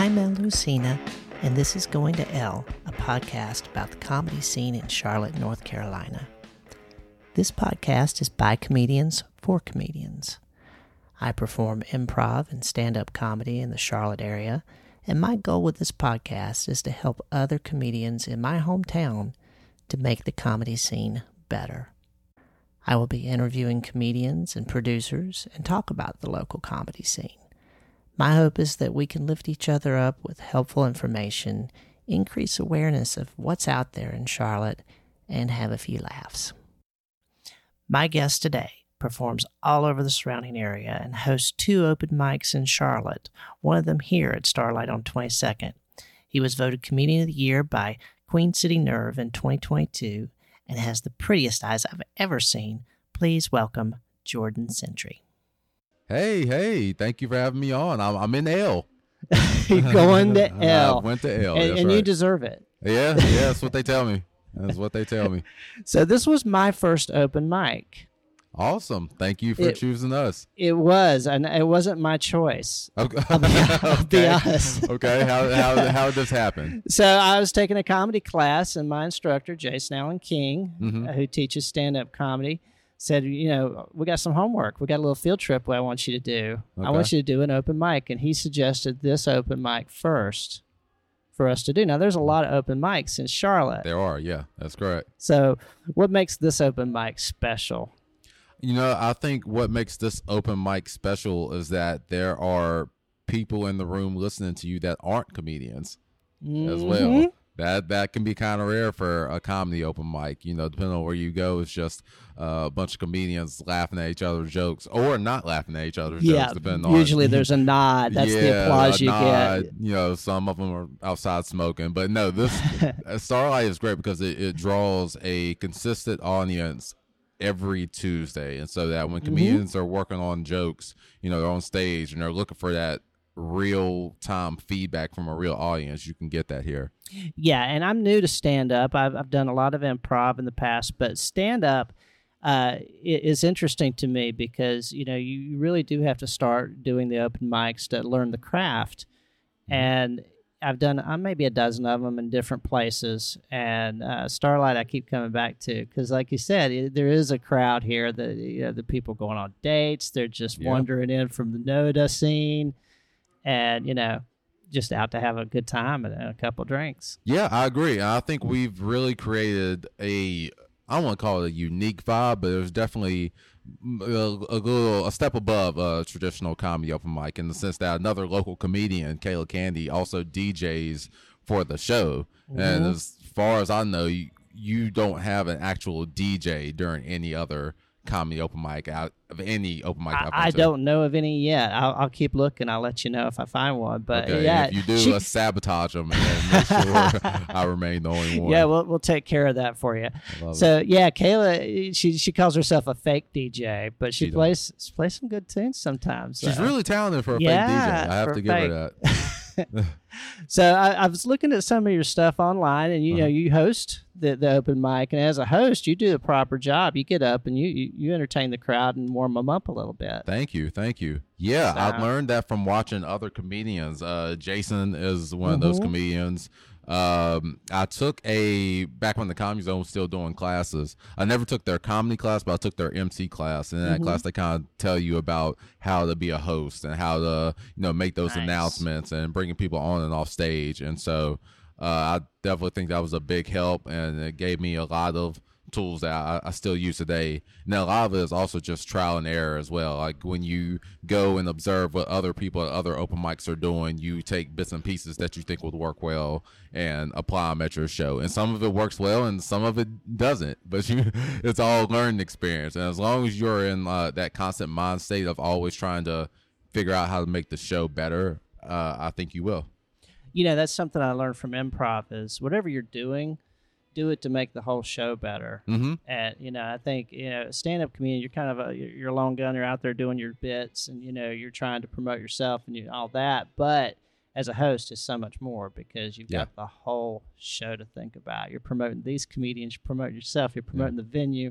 I'm Elle Lusina, and this is Going to Elle, a podcast about the comedy scene in Charlotte, North Carolina. This podcast is by comedians for comedians. I perform improv and stand up comedy in the Charlotte area, and my goal with this podcast is to help other comedians in my hometown to make the comedy scene better. I will be interviewing comedians and producers and talk about the local comedy scene. My hope is that we can lift each other up with helpful information, increase awareness of what's out there in Charlotte, and have a few laughs. My guest today performs all over the surrounding area and hosts two open mics in Charlotte, one of them here at Starlight on 22nd. He was voted Comedian of the Year by Queen City Nerve in 2022 and has the prettiest eyes I've ever seen. Please welcome Jordan Centry. Hey, hey, thank you for having me on. I'm, I'm in L. going to L. I went to L. And, and right. you deserve it. Yeah, yeah, that's what they tell me. That's what they tell me. So this was my first open mic. Awesome. Thank you for It- choosing us. It was, and it wasn't my choice. Okay. I'll be, I'll be honest. Okay. How, how, how did this happen? So I was taking a comedy class, and my instructor, Jason Allen King, Mhm. uh, who teaches stand-up comedy, said, "You know, we got some homework. We got a little field trip. What I want you to do. I want you to do an open mic." And he suggested this open mic first for us to do. Now, there's a lot of open mics in Charlotte. There are. Yeah, that's correct. So, what makes this open mic special? You know, I think what makes this open mic special is that there are people in the room listening to you that aren't comedians as well. Mm-hmm. That that can be kind of rare for a comedy open mic. You know, depending on where you go, it's just uh, a bunch of comedians laughing at each other's jokes or not laughing at each other's Yeah, jokes. Depending on usually there's a nod. That's the Yeah, applause a you nod, get. You know, some of them are outside smoking, but no, this uh, Starlight is great because it, it draws a consistent audience every Tuesday, and so that Mm-hmm. when comedians are working on jokes, you know, they're on stage and they're looking for that real time feedback from a real audience, you can get that here. Yeah, and I'm new to stand up. I've, I've done a lot of improv in the past, but stand up uh, is interesting to me because you know you really do have to start doing the open mics to learn the craft, and I've done uh, maybe a dozen of them in different places. And uh, Starlight, I keep coming back to because, like you said, it, there is a crowd here. that you know the people going on dates. They're just Yeah. wandering in from the NoDa scene, and you know just out to have a good time and a couple drinks. Yeah, I agree. I think we've really created a I don't want to call it a unique vibe, but there's definitely a, a little a step above a traditional comedy open mic in the sense that another local comedian, Kayla Candy, also DJs for the show. And Mhm. as far as I know, you, you don't have an actual DJ during any other comedy open mic out of any open mic. I, I don't know of any yet. I'll, I'll keep looking. I'll let you know if I find one. But Okay, yeah, if you do, she- let's sabotage them and make sure I remain the only one. yeah, we'll we'll take care of that for you. Love it. So yeah, Kayla, she she calls herself a fake DJ, but she, She plays plays some good tunes sometimes. She's so. really talented for a Yeah, fake DJ. I have to give her that. So I, I was looking at some of your stuff online, and you know Uh-huh. you host the, the open mic, and as a host, you do a proper job. You get up and you you, you entertain the crowd and warm them up a little bit. Thank you, thank you. Yeah, I learned that from watching other comedians. Uh, Jason is one of those Mhm. comedians. Um, I took a back when the Comedy Zone was still doing classes. I never took their comedy class, but I took their MC class. And in that Mhm. class, they kind of tell you about how to be a host and how to you know make those Nice. announcements and bringing people on and off stage. And so uh, I definitely think that was a big help, and it gave me a lot of tools that I, I still use today. Now, a lot of it is also just trial and error as well. Like when you go and observe what other people at other open mics are doing, you take bits and pieces that you think would work well and apply them at your show. And some of it works well, and some of it doesn't. But you, it's all learning experience. And as long as you're in uh, that constant mind state of always trying to figure out how to make the show better, uh, I think you will. you know that's something I learned from improv is whatever you're doing, do it to make the whole show better. Mm-hmm. And you know, I think you know, stand up comedian, you're kind of a you're a long gun. You're out there doing your bits, and you know, you're trying to promote yourself and you all that. But as a host, is so much more because you've Yeah. got the whole show to think about. You're promoting these comedians, you're promoting yourself, you're promoting the venue.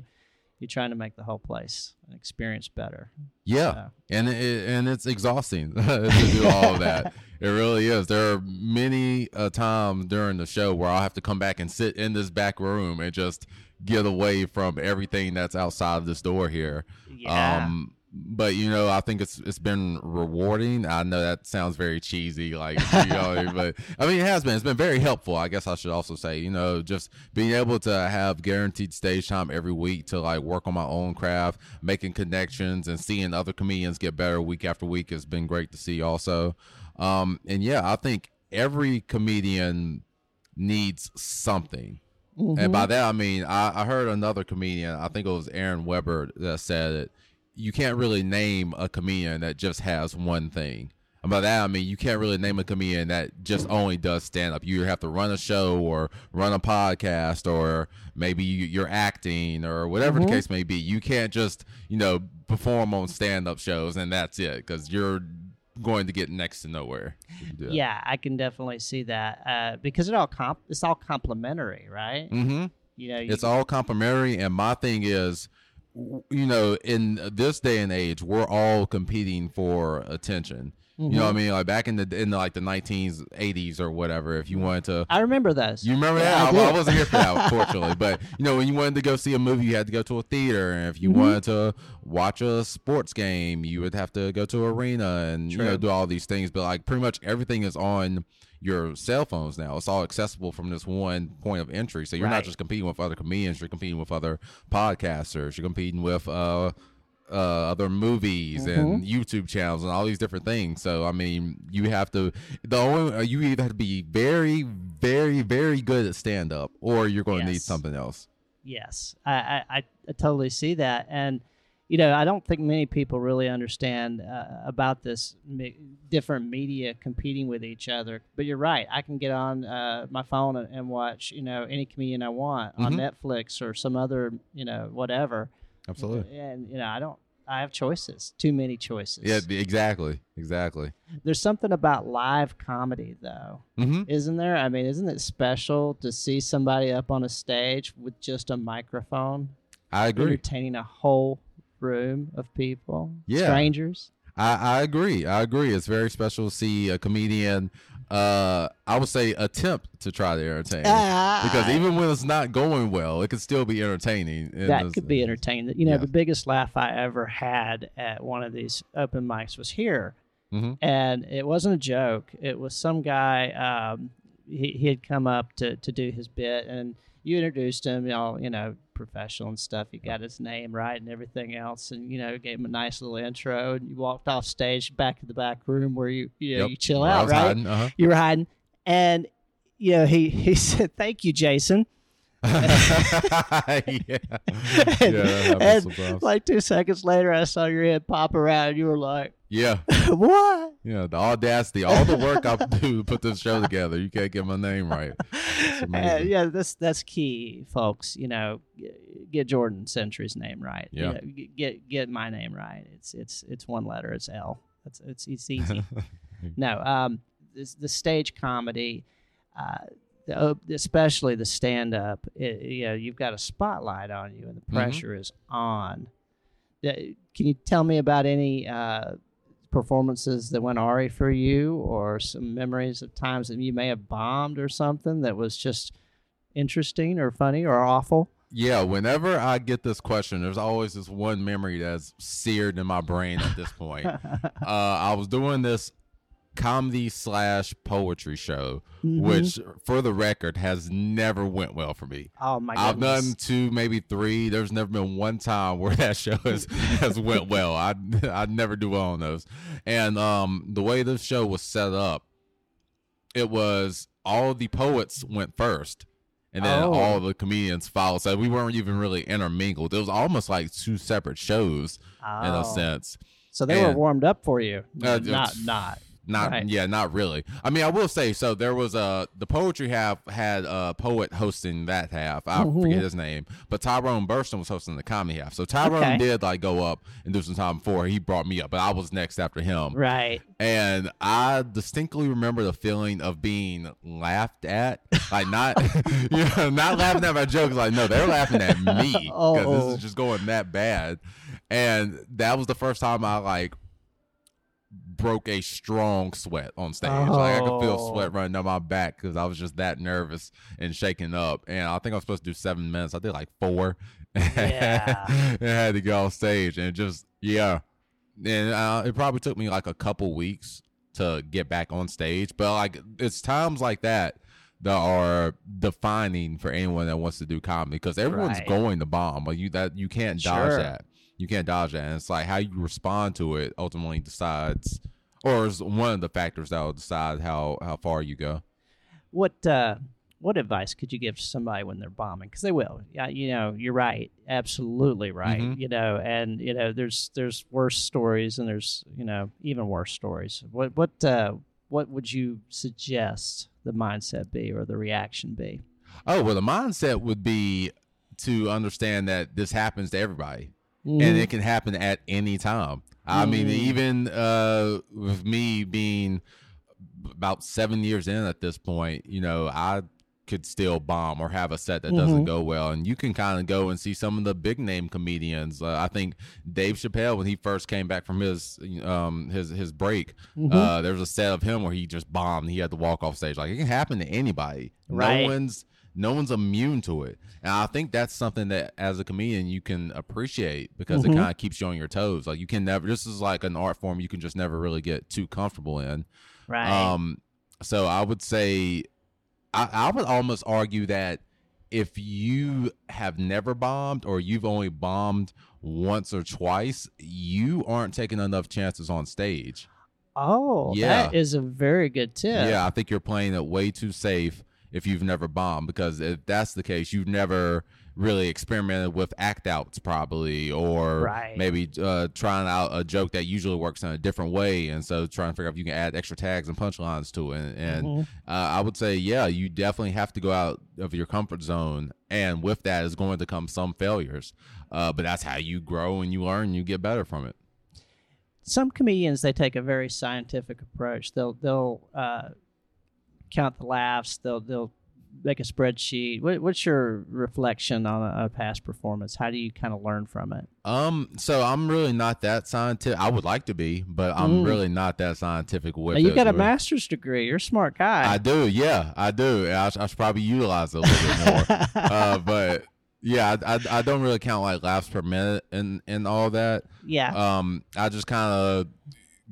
You're trying to make the whole place an experience better. Yeah, So, and it, and it's exhausting to do all of that. It really is. There are many a time during the show where I'll have to come back and sit in this back room and just get away from everything that's outside of this door here. yeah. Um, but you know, I think it's it's been rewarding. I know that sounds very cheesy, like you know, but I mean, it has been. It's been very helpful. I guess I should also say, you know, just being able to have guaranteed stage time every week to like work on my own craft, making connections, and seeing other comedians get better week after week has been great to see. Also, um, and yeah, I think every comedian needs something. Mm-hmm. And by that I mean I, I heard another comedian, I think it was Aaron Weber, that said it. You can't really name a comedian that just has one thing. And by that I mean you can't really name a comedian that just only does stand up. You have to run a show or run a podcast or maybe you- you're acting or whatever the case may be. You can't just you know perform on stand up shows and that's it because you're going to get next to nowhere. if you do that. yeah, I can definitely see that uh, because it all comp- it's all complementary, right? Mm-hmm. You know, you, It's all complimentary, and my thing is, you know, in this day and age, we're all competing for attention. You know what I mean? Like back in the in the, like the 1980s or whatever, if you wanted to. I remember those. You remember Yeah, that? I, I did. wasn't here for that, unfortunately. But you know, when you wanted to go see a movie, you had to go to a theater, and if you Mm-hmm. wanted to watch a sports game, you would have to go to an arena and you know do all these things. But like pretty much everything is on your cell phones now. It's all accessible from this one point of entry. So you're Right. not just competing with other comedians; you're competing with other podcasters. You're competing with uh, uh, other movies and Mm-hmm. YouTube channels and all these different things. So I mean, you have to. The only uh, you either have to be very, very, very good at stand up, or you're going to need something else. Yes, I, I I totally see that, and you know, I don't think many people really understand uh, about this me- different media competing with each other. But you're right. I can get on uh, my phone and, and watch, you know, any comedian I want on Mhm. Netflix or some other, you know, whatever. Absolutely. And you know, I don't. I have choices. Too many choices. Yeah, exactly, exactly. There's something about live comedy, though, hmm isn't there? I mean, isn't it special to see somebody up on a stage with just a microphone? I agree. entertaining a whole room of people, Yeah. strangers. I, I agree. I agree. It's very special to see a comedian. Uh, I would say attempt to try to entertain. because even when it's not going well, it can still be entertaining. That could be entertaining. You know, yeah. the biggest laugh I ever had at one of these open mics was here, Mhm. and it wasn't a joke. It was some guy. Um, he he had come up to to do his bit, and you introduced him, you know, you know, professional and stuff. He got his name right and everything else, and you know, gave him a nice little intro, and you walked off stage back to the back room where you you know Yep. you chill Where out, right? hiding, uh-huh. you were hiding, and you know he he said, "Thank you, Jason." Yeah. yeah, and like two seconds later, I saw your head pop around. and You were like, yeah, "What?" yeah. The audacity, all the work I do to put this show together, you can't get my name right. Uh, yeah, that's that's key, folks. You know, get Jordan Centry's name right. You Yeah. know, get get my name right. It's it's it's one letter. It's L. It's it's, it's easy. no, um, this, the stage comedy, uh, the, especially the stand up. You know, you've got a spotlight on you, and the Mhm. pressure is on. Uh, Can you tell me about any? Uh, performances that went awry for you or some memories of times that you may have bombed or something that was just interesting or funny or awful Yeah, whenever I get this question, there's always this one memory that's seared in my brain at this point. uh, I was doing this comedy slash poetry show, Mhm. which, for the record, has never went well for me. oh my I've done two, maybe three. There's never been one time where that show has, has went well. I I never do well on those. And um, the way this show was set up, it was all the poets went first, and then Oh. all the comedians followed. So we weren't even really intermingled. It was almost like two separate shows in a Oh. sense. so they were warmed up for you Uh, not not Not Right. yeah, not really. I mean, I will say so. There was a the poetry half had a poet hosting that half. I Mhm. forget his name, but Tyrone Burston was hosting the comedy half. So Tyrone Okay. did like go up and do some time before he brought me up, but I was next after him. Right. And I distinctly remember the feeling of being laughed at, like not, you know, not laughing at my jokes. Like no, they're laughing at me because Oh. this is just going that bad. And that was the first time I like broke a strong sweat on stage. Like I could feel Oh. sweat running down my back because I was just that nervous and shaking up. And I think I was supposed to do seven minutes. I did like four. Yeah. and I had to go off stage and just yeah. And uh, it probably took me like a couple weeks to get back on stage. But like it's times like that that are defining for anyone that wants to do comedy because everyone's Right. going to bomb. Like you that you can't dodge Sure. that. You can't dodge that. And it's like how you respond to it ultimately decides or is one of the factors that will decide how how far you go. What uh, what advice could you give to somebody when they're bombing? Because they will. Yeah, you know, you're right. Absolutely right. Mhm. You know, and you know, there's there's worse stories, and there's you know even worse stories. What what uh, what would you suggest the mindset be or the reaction be? Oh, well the mindset would be to understand that this happens to everybody. And Mhm. it can happen at any time. I mean, Mm. even uh, with me being about seven years in at this point, you know, I could still bomb or have a set that doesn't Mhm. go well, and you can kind of go and see some of the big name comedians. Uh, I think Dave Chappelle, when he first came back from his um his his break, Mhm. uh, there was a set of him where he just bombed. He had to walk off stage. Like it can happen to anybody. Right. No one's no one's immune to it. And I think that's something that as a comedian you can appreciate because Mhm. it kind of keeps you on your toes. Like you can never this is like an art form you can just never really get too comfortable in. right. Um so I would say I, I would almost argue that if you have never bombed or you've only bombed once or twice, you aren't taking enough chances on stage. oh, yeah. that is a very good tip. Yeah, I think you're playing it way too safe if you've never bombed because if that's the case, you've never really experimented with act outs probably or Right. maybe uh, trying out a joke that usually works in a different way and so trying to figure out if you can add extra tags and punchlines to it and Mhm. uh, I would say yeah you definitely have to go out of your comfort zone and with that is going to come some failures uh, but that's how you grow and you learn and you get better from it some comedians they take a very scientific approach. They'll they'll uh, count the laughs. They'll they'll make a spreadsheet. What, what's your reflection on a, a past performance? How do you kind of learn from it? Um, so I'm really not that scientific. I would like to be, but I'm Mm. really not that scientific with Now, you it. got a master's degree. You're a smart guy. I do, yeah, I do. I, I should probably utilize it a little bit more. uh, but yeah, I, I, I don't really count like laughs per minute and and all that. yeah. Um, I just kind of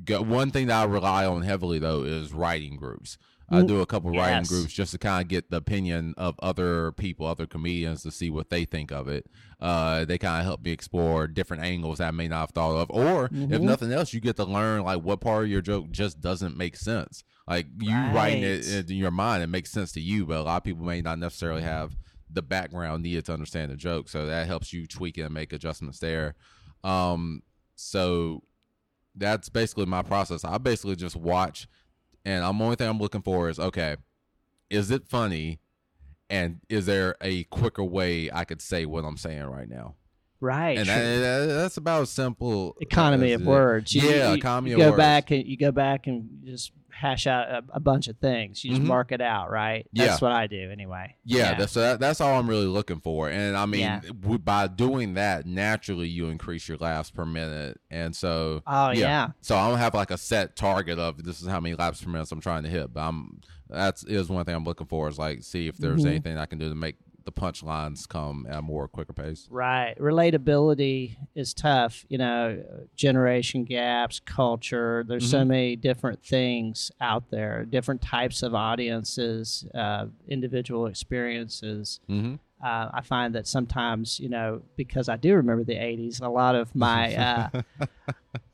go. One thing that I rely on heavily though is writing groups. I Mm, do a couple writing groups just to kind of get the opinion of other people, other comedians, to see what they think of it. Uh, they kind of help me explore different angles that I may not have thought of, or if Mhm. nothing else, you get to learn like what part of your joke just doesn't make sense. Like you writing it in your mind, it makes sense to you, but a lot of people may not necessarily have the background needed to understand the joke. So that helps you tweak it and make adjustments there. Um, so that's basically my process. I basically just watch, and I'm only thing I'm looking for is okay, is it funny, and is there a quicker way I could say what I'm saying right now? Right. and that, that- that's about as simple. economy as of it- words. You, yeah, you- economy you of go words. back and you go back and just hash out a, a bunch of things. You just Mhm. mark it out, right? Yeah. That's what I do anyway. Yeah, that's that, that's all I'm really looking for. And I mean, Yeah. w- by doing that, naturally you increase your laughs per minute. And so Oh Yeah. yeah. So I don't have like a set target of this is how many laps per minute I'm trying to hit. But I'm that's is one thing I'm looking for is like see if there's Mhm. anything I can do to make the punchlines come at a more quicker pace. Right. Relatability is tough. You know, generation gaps, culture. There's so Mhm. many different things out there, different types of audiences, uh, individual experiences. Mm-hmm. Uh, I find that sometimes, you know, because I do remember the '80s, a lot of my uh,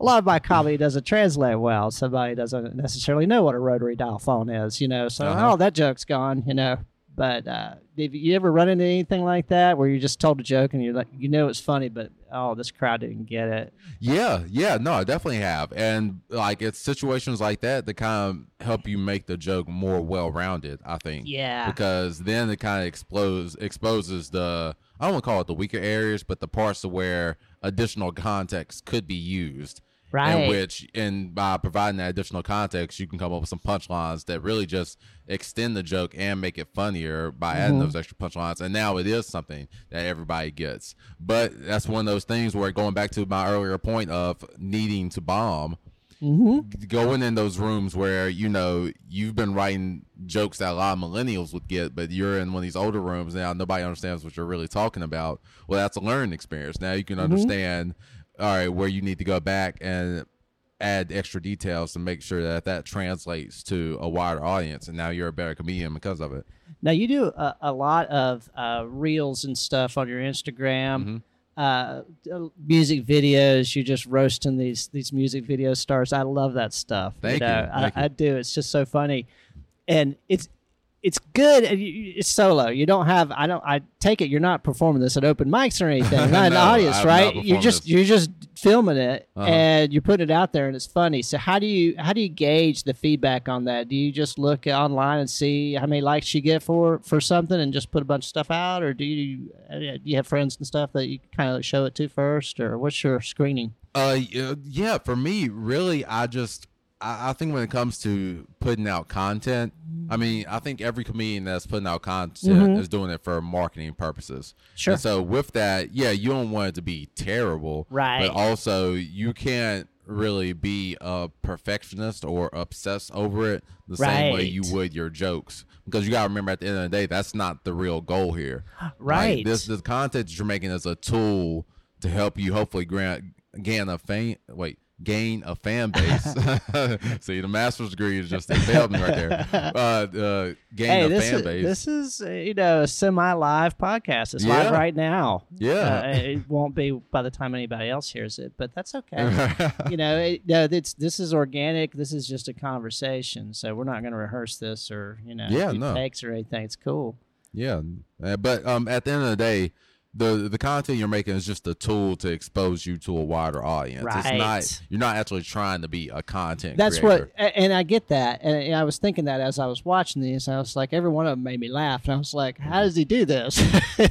a lot of my comedy doesn't translate well. Somebody doesn't necessarily know what a rotary dial phone is, you know. So, Uh-huh. oh, that joke's gone, you know. But uh, have you ever run into anything like that where you just told a joke and you're like, you know, it's funny, but oh, this crowd didn't get it? Yeah, yeah, no, I definitely have, and like it's situations like that that kind of help you make the joke more well-rounded. I think. Yeah. Because then it kind of explodes exposes the I don't want to call it the weaker areas, but the parts where additional context could be used. Right. In which, and by providing that additional context, you can come up with some punchlines that really just extend the joke and make it funnier by adding mm-hmm. those extra punchlines. And now it is something that everybody gets. But that's one of those things where going back to my earlier point of needing to bomb, mm-hmm. going in those rooms where you know you've been writing jokes that a lot of millennials would get, but you're in one of these older rooms now. Nobody understands what you're really talking about. Well, that's a learning experience. Now you can mm-hmm. understand, all right, where you need to go back and add extra details to make sure that that translates to a wider audience. And now you're a better comedian because of it. Now you do a, a lot of uh, reels and stuff on your Instagram, uh, uh, music videos. You're just roasting these these music video stars. I love that stuff. Thank know, you. I, you. I do. It's just so funny, and it's it's good. and you- you- It's solo. You don't have. I don't. I take it you're not performing this at open mics or anything. Not No, audience, right? You're just this. you're just filming it Uh-huh. and you're putting it out there and it's funny. So how do you how do you gauge the feedback on that? Do you just look online and see how many likes you get for for something and just put a bunch of stuff out, or do you uh, do you have friends and stuff that you kind of show it to first, or what's your screening? Uh, yeah, for me, really, I just, I, I think when it comes to putting out content, I mean, I think every comedian that's putting out content mm-hmm. is doing it for marketing purposes. Sure. And so with that, yeah, you don't want it to be terrible, Right. But also, you can't really be a perfectionist or obsess over it the same way you would your jokes. Because you gotta remember, at the end of the day, that's not the real goal here. Right. Like, this the content that you're making is a tool to help you hopefully grant gain a fame wait gain a fan base. See, the master's degree is just failed me right there. Uh, uh, gain Hey, a this fan is base. this is uh, you know a semi live podcast. It's live right now. Yeah. Uh, it won't be by the time anybody else hears it, but that's okay. you know, it, no, it's this is organic. This is just a conversation, so we're not going to rehearse this or you know Yeah, no. takes or anything. It's cool. yeah, Uh, but um, at the end of the day. The, the content you're making is just a tool to expose you to a wider audience. It's Right. not you're not actually trying to be a content. That's creator. what, and I get that, and I was thinking that as I was watching these, I was like, every one of them made me laugh, and I was like, how does he do this?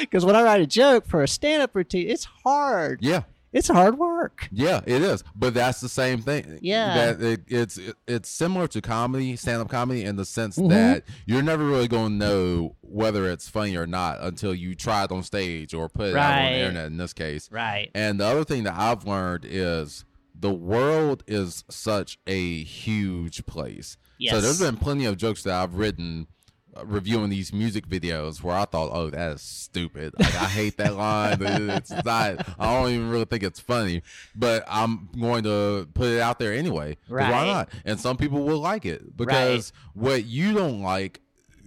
Because when I write a joke for a stand-up routine, it's hard. Yeah, It's hard work. Yeah, it is, but that's the same thing. Yeah. that it, it's it, it's similar to comedy, stand-up comedy, in the sense Mm-hmm. that you're never really going to know whether it's funny or not until you try it on stage or put it out on the internet. In this case, Right. and the other thing that I've learned is the world is such a huge place. Yes. So there's been plenty of jokes that I've written reviewing these music videos where I thought, oh, that is stupid. Like I hate that line. It's not. I don't even really think it's funny. But I'm going to put it out there anyway. Right. Why not? And some people will like it because what you don't like,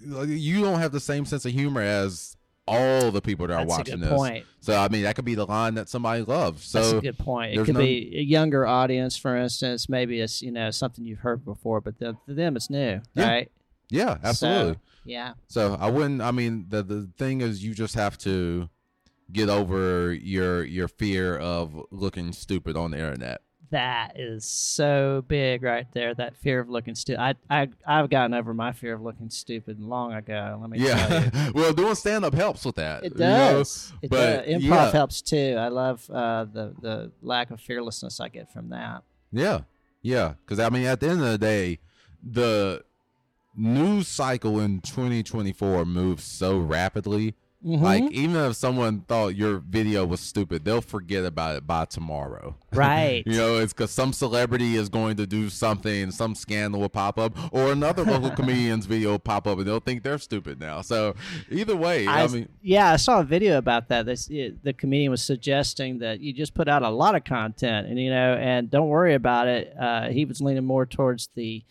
you don't have the same sense of humor as all the people that are That's a watching good this. point. So I mean, that could be the line that somebody loves. So That's a good point. It could no- be a younger audience, for instance. Maybe it's you know something you've heard before, but the, to them it's new, Yeah. right? Yeah, absolutely. So, yeah. So I wouldn't. I mean, the the thing is, you just have to get over your your fear of looking stupid on the internet. That is so big right there. That fear of looking stupid. I, I, I've gotten over my fear of looking stupid long ago. Let me tell you. Yeah. well, doing stand up helps with that. It you know? does. it but, does. Improv yeah. helps too. I love uh, the the lack of fearlessness I get from that. Yeah, yeah. Because I mean, at the end of the day, the news cycle in 2024 moves so rapidly. Mhm. Like, even if someone thought your video was stupid, they'll forget about it by tomorrow. Right. You know, it's because some celebrity is going to do something, some scandal will pop up, or another local comedian's video will pop up, and they'll think they're stupid now. So either way, I, I, mean, yeah, I saw a video about that. This it, the comedian was suggesting that you just put out a lot of content, and you know, and don't worry about it. Uh, he was leaning more towards the,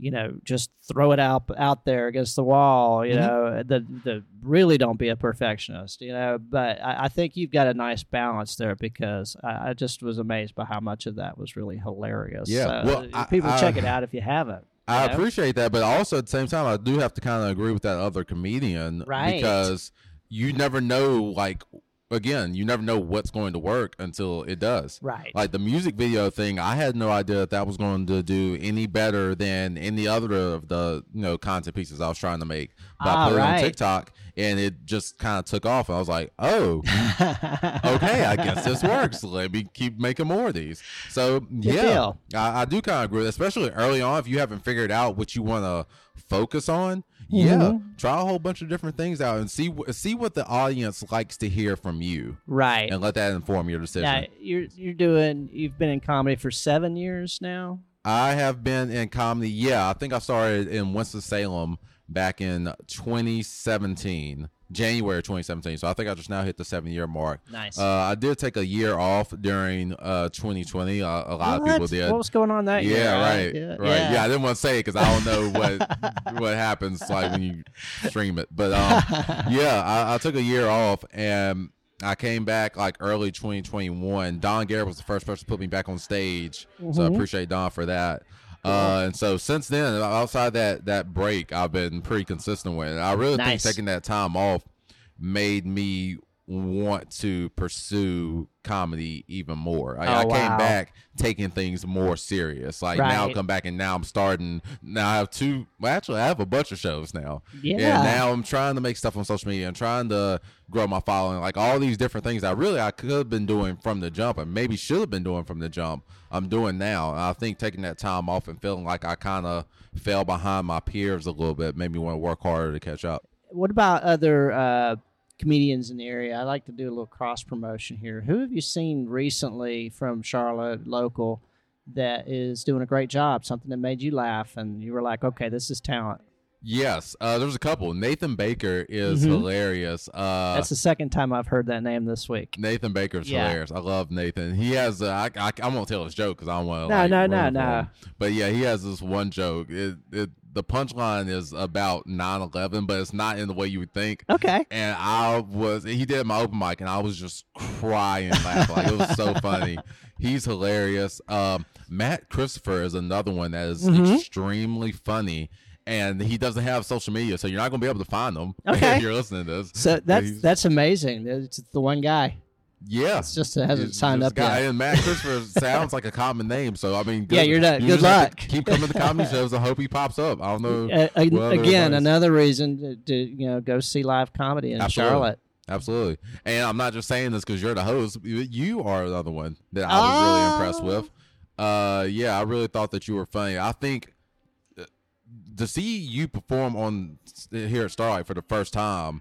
you know, just throw it out out there against the wall. You Mhm. know, the the really don't be a perfectionist. You know, but I, I think you've got a nice balance there because I, I just was amazed by how much of that was really hilarious. Yeah, So, well, uh, I- people check it out if you haven't. I know? appreciate that, but also at the same time, I do have to kind of agree with that other comedian, Right. Because you never know, like again, you never know what's going to work until it does. Right. Like the music video thing, I had no idea that that was going to do any better than any other of the you know content pieces I was trying to make. But Ah, I put it on TikTok, and it just kind of took off. And I was like, oh, okay, I guess this works. Let me keep making more of these. So yeah. I, I do kind of agree, especially early on. If you haven't figured out what you want to focus on, Mm-hmm. yeah, try a whole bunch of different things out and see see what the audience likes to hear from you, right. and let that inform your decision. Now you're you're doing. You've been in comedy for seven years now. I have been in comedy. Yeah, I think I started in Winston Salem back in 2017, January 2017. So I think I just now hit the seven year mark. Nice. Uh, I did take a year off during uh, 2020. Uh, a lot of people did. What was going on that year? yeah, Uh, right, Yeah. right. Yeah. I didn't want to say it because I don't know what what happens like when you stream it. But um, yeah, I, I took a year off and I came back like early 2021. Don Garrett was the first person to put me back on stage, so I Mhm. appreciate Don for that. Uh, and so since then, outside that that break, I've been pretty consistent with it. I really Nice. think taking that time off made me want to pursue comedy even more. I, I Oh, came wow. back taking things more serious. Like now, Right. come back and now I'm starting. Now I have two. Well, actually, I have a bunch of shows now. Yeah. And now I'm trying to make stuff on social media and trying to grow my following. Like all these different things that really I could have been doing from the jump and maybe should have been doing from the jump. I'm doing now. And I think taking that time off and feeling like I kind of fell behind my peers a little bit made me want to work harder to catch up. What about other uh, comedians in the area? I like to do a little cross promotion here. Who have you seen recently from Charlotte local that is doing a great job? Something that made you laugh and you were like, okay, this is talent. Yes, uh, there's a couple. Nathan Baker is Mhm. hilarious. Uh, That's the second time I've heard that name this week. Nathan Baker's Yeah. hilarious. I love Nathan. He has. Uh, I, I I won't tell his joke because I don't want to. No, like, no, no, no. him. But yeah, he has this one joke. It, it the punchline is about 9/11, but it's not in the way you would think. Okay. And I was. He did my open mic, and I was just crying laughing. Like it was so funny. He's hilarious. Um, Matt Christopher is another one that is Mhm. extremely funny. And he doesn't have social media, so you're not going to be able to find him Okay. if you're listening to this. So that's that's amazing. It's the one guy. Yeah, It's just it hasn't He's signed up guy. yet. And Matt Christopher sounds like a common name, so I mean, Yeah, you're not- you good just have to luck. Keep coming to comedy shows. I hope he pops up. I don't know. Uh, ag- what other again, another reason to, to you know go see live comedy in Absolutely. Charlotte. Absolutely. And I'm not just saying this because you're the host. You- are another one that I was really Oh. impressed with. Uh, yeah, I really thought that you were funny. I think uh, to see you perform on here at Starlight for the first time,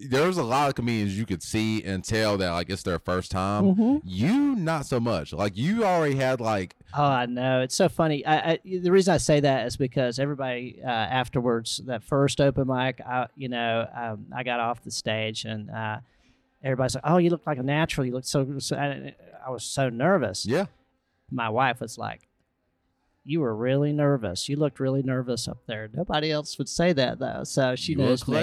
there's a lot of comedians you could see and tell that like it's their first time. Mhm. You not so much. Like you already had like Oh, I know. It's so funny. I, I the reason I say that is because everybody uh, afterwards, that first open mic, I, you know, um, I got off the stage and uh, everybody's like, "Oh, you look like a natural. You look so." so I, I was so nervous. yeah. My wife was like, "You were really nervous. You looked really nervous up there." Nobody else would say that though, so she you were knows me.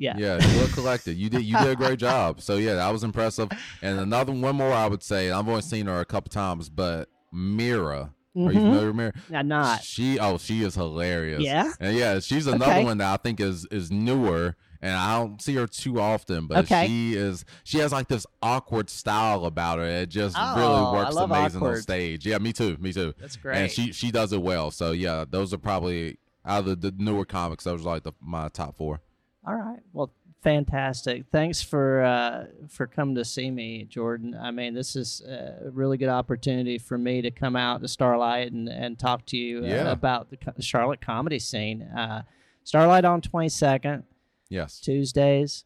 Yeah. Yeah, you look collected. You did you did a great job. So yeah, that was impressive. And another one more I would say, I've only seen her a couple times, but Mira. Are you Mhm. familiar with Mira? I'm not. She oh, she is hilarious. Yeah? And yeah, she's another Okay. one that I think is is newer and I don't see her too often, but Okay. she is she has like this awkward style about her. It just Oh, really works amazing on awkward. stage. Yeah, me too. Me too. That's great. And she she does it well. So yeah, those are probably out of the, the newer comics, those are like the, my top four. All right. Well, fantastic. Thanks for uh, for coming to see me, Jordan. I mean, this is a really good opportunity for me to come out to Starlight and, and talk to you uh, Yeah. about the Charlotte comedy scene. Uh, Starlight on 22nd, Yes. Tuesdays.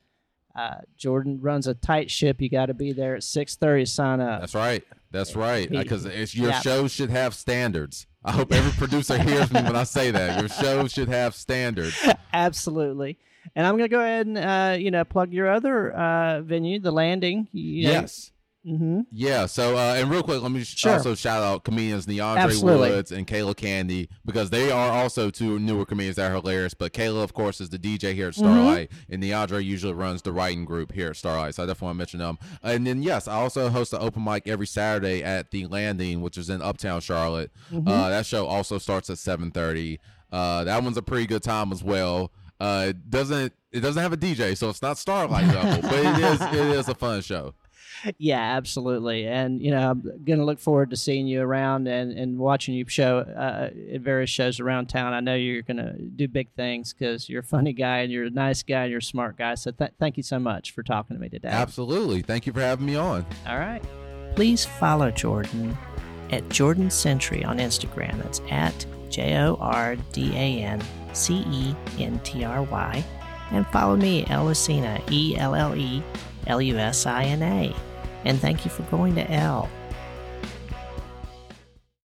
Uh, Jordan runs a tight ship. You got to be there at 6:30 to sign up. That's right. That's right. Because your yeah. show should have standards. I hope every producer hears me when I say that. Your show should have standards. Absolutely. And I'm going to go ahead and uh, you know plug your other uh, venue, the Landing. You know, Yes. Mm-hmm. Yeah. So, uh, and real quick, let me sh- Sure. also shout out comedians DeAndre Absolutely. Woods and Kayla Candy because they are also two newer comedians that are hilarious. But Kayla, of course, is the DJ here at Mm-hmm. Starlight, and DeAndre usually runs the writing group here at Starlight. So I definitely want to mention them. And then, yes, I also host an open mic every Saturday at the Landing, which is in Uptown Charlotte. Mm-hmm. Uh, that show also starts at seven thirty. Uh, that one's a pretty good time as well. Uh, it doesn't it doesn't have a DJ, so it's not Starlight level, but it is it is a fun show. Yeah, absolutely. And you know, I'm going to look forward to seeing you around and, and watching you show uh, at various shows around town. I know you're going to do big things because you're a funny guy and you're a nice guy and you're a smart guy. So th- thank you so much for talking to me today. Absolutely. Thank you for having me on. All right. Please follow Jordan at Jordan Centry on Instagram. That's at J O R D A N C E N T R Y. And follow me, Elle Lusina, E L L E L U S I N A. And thank you for going to L.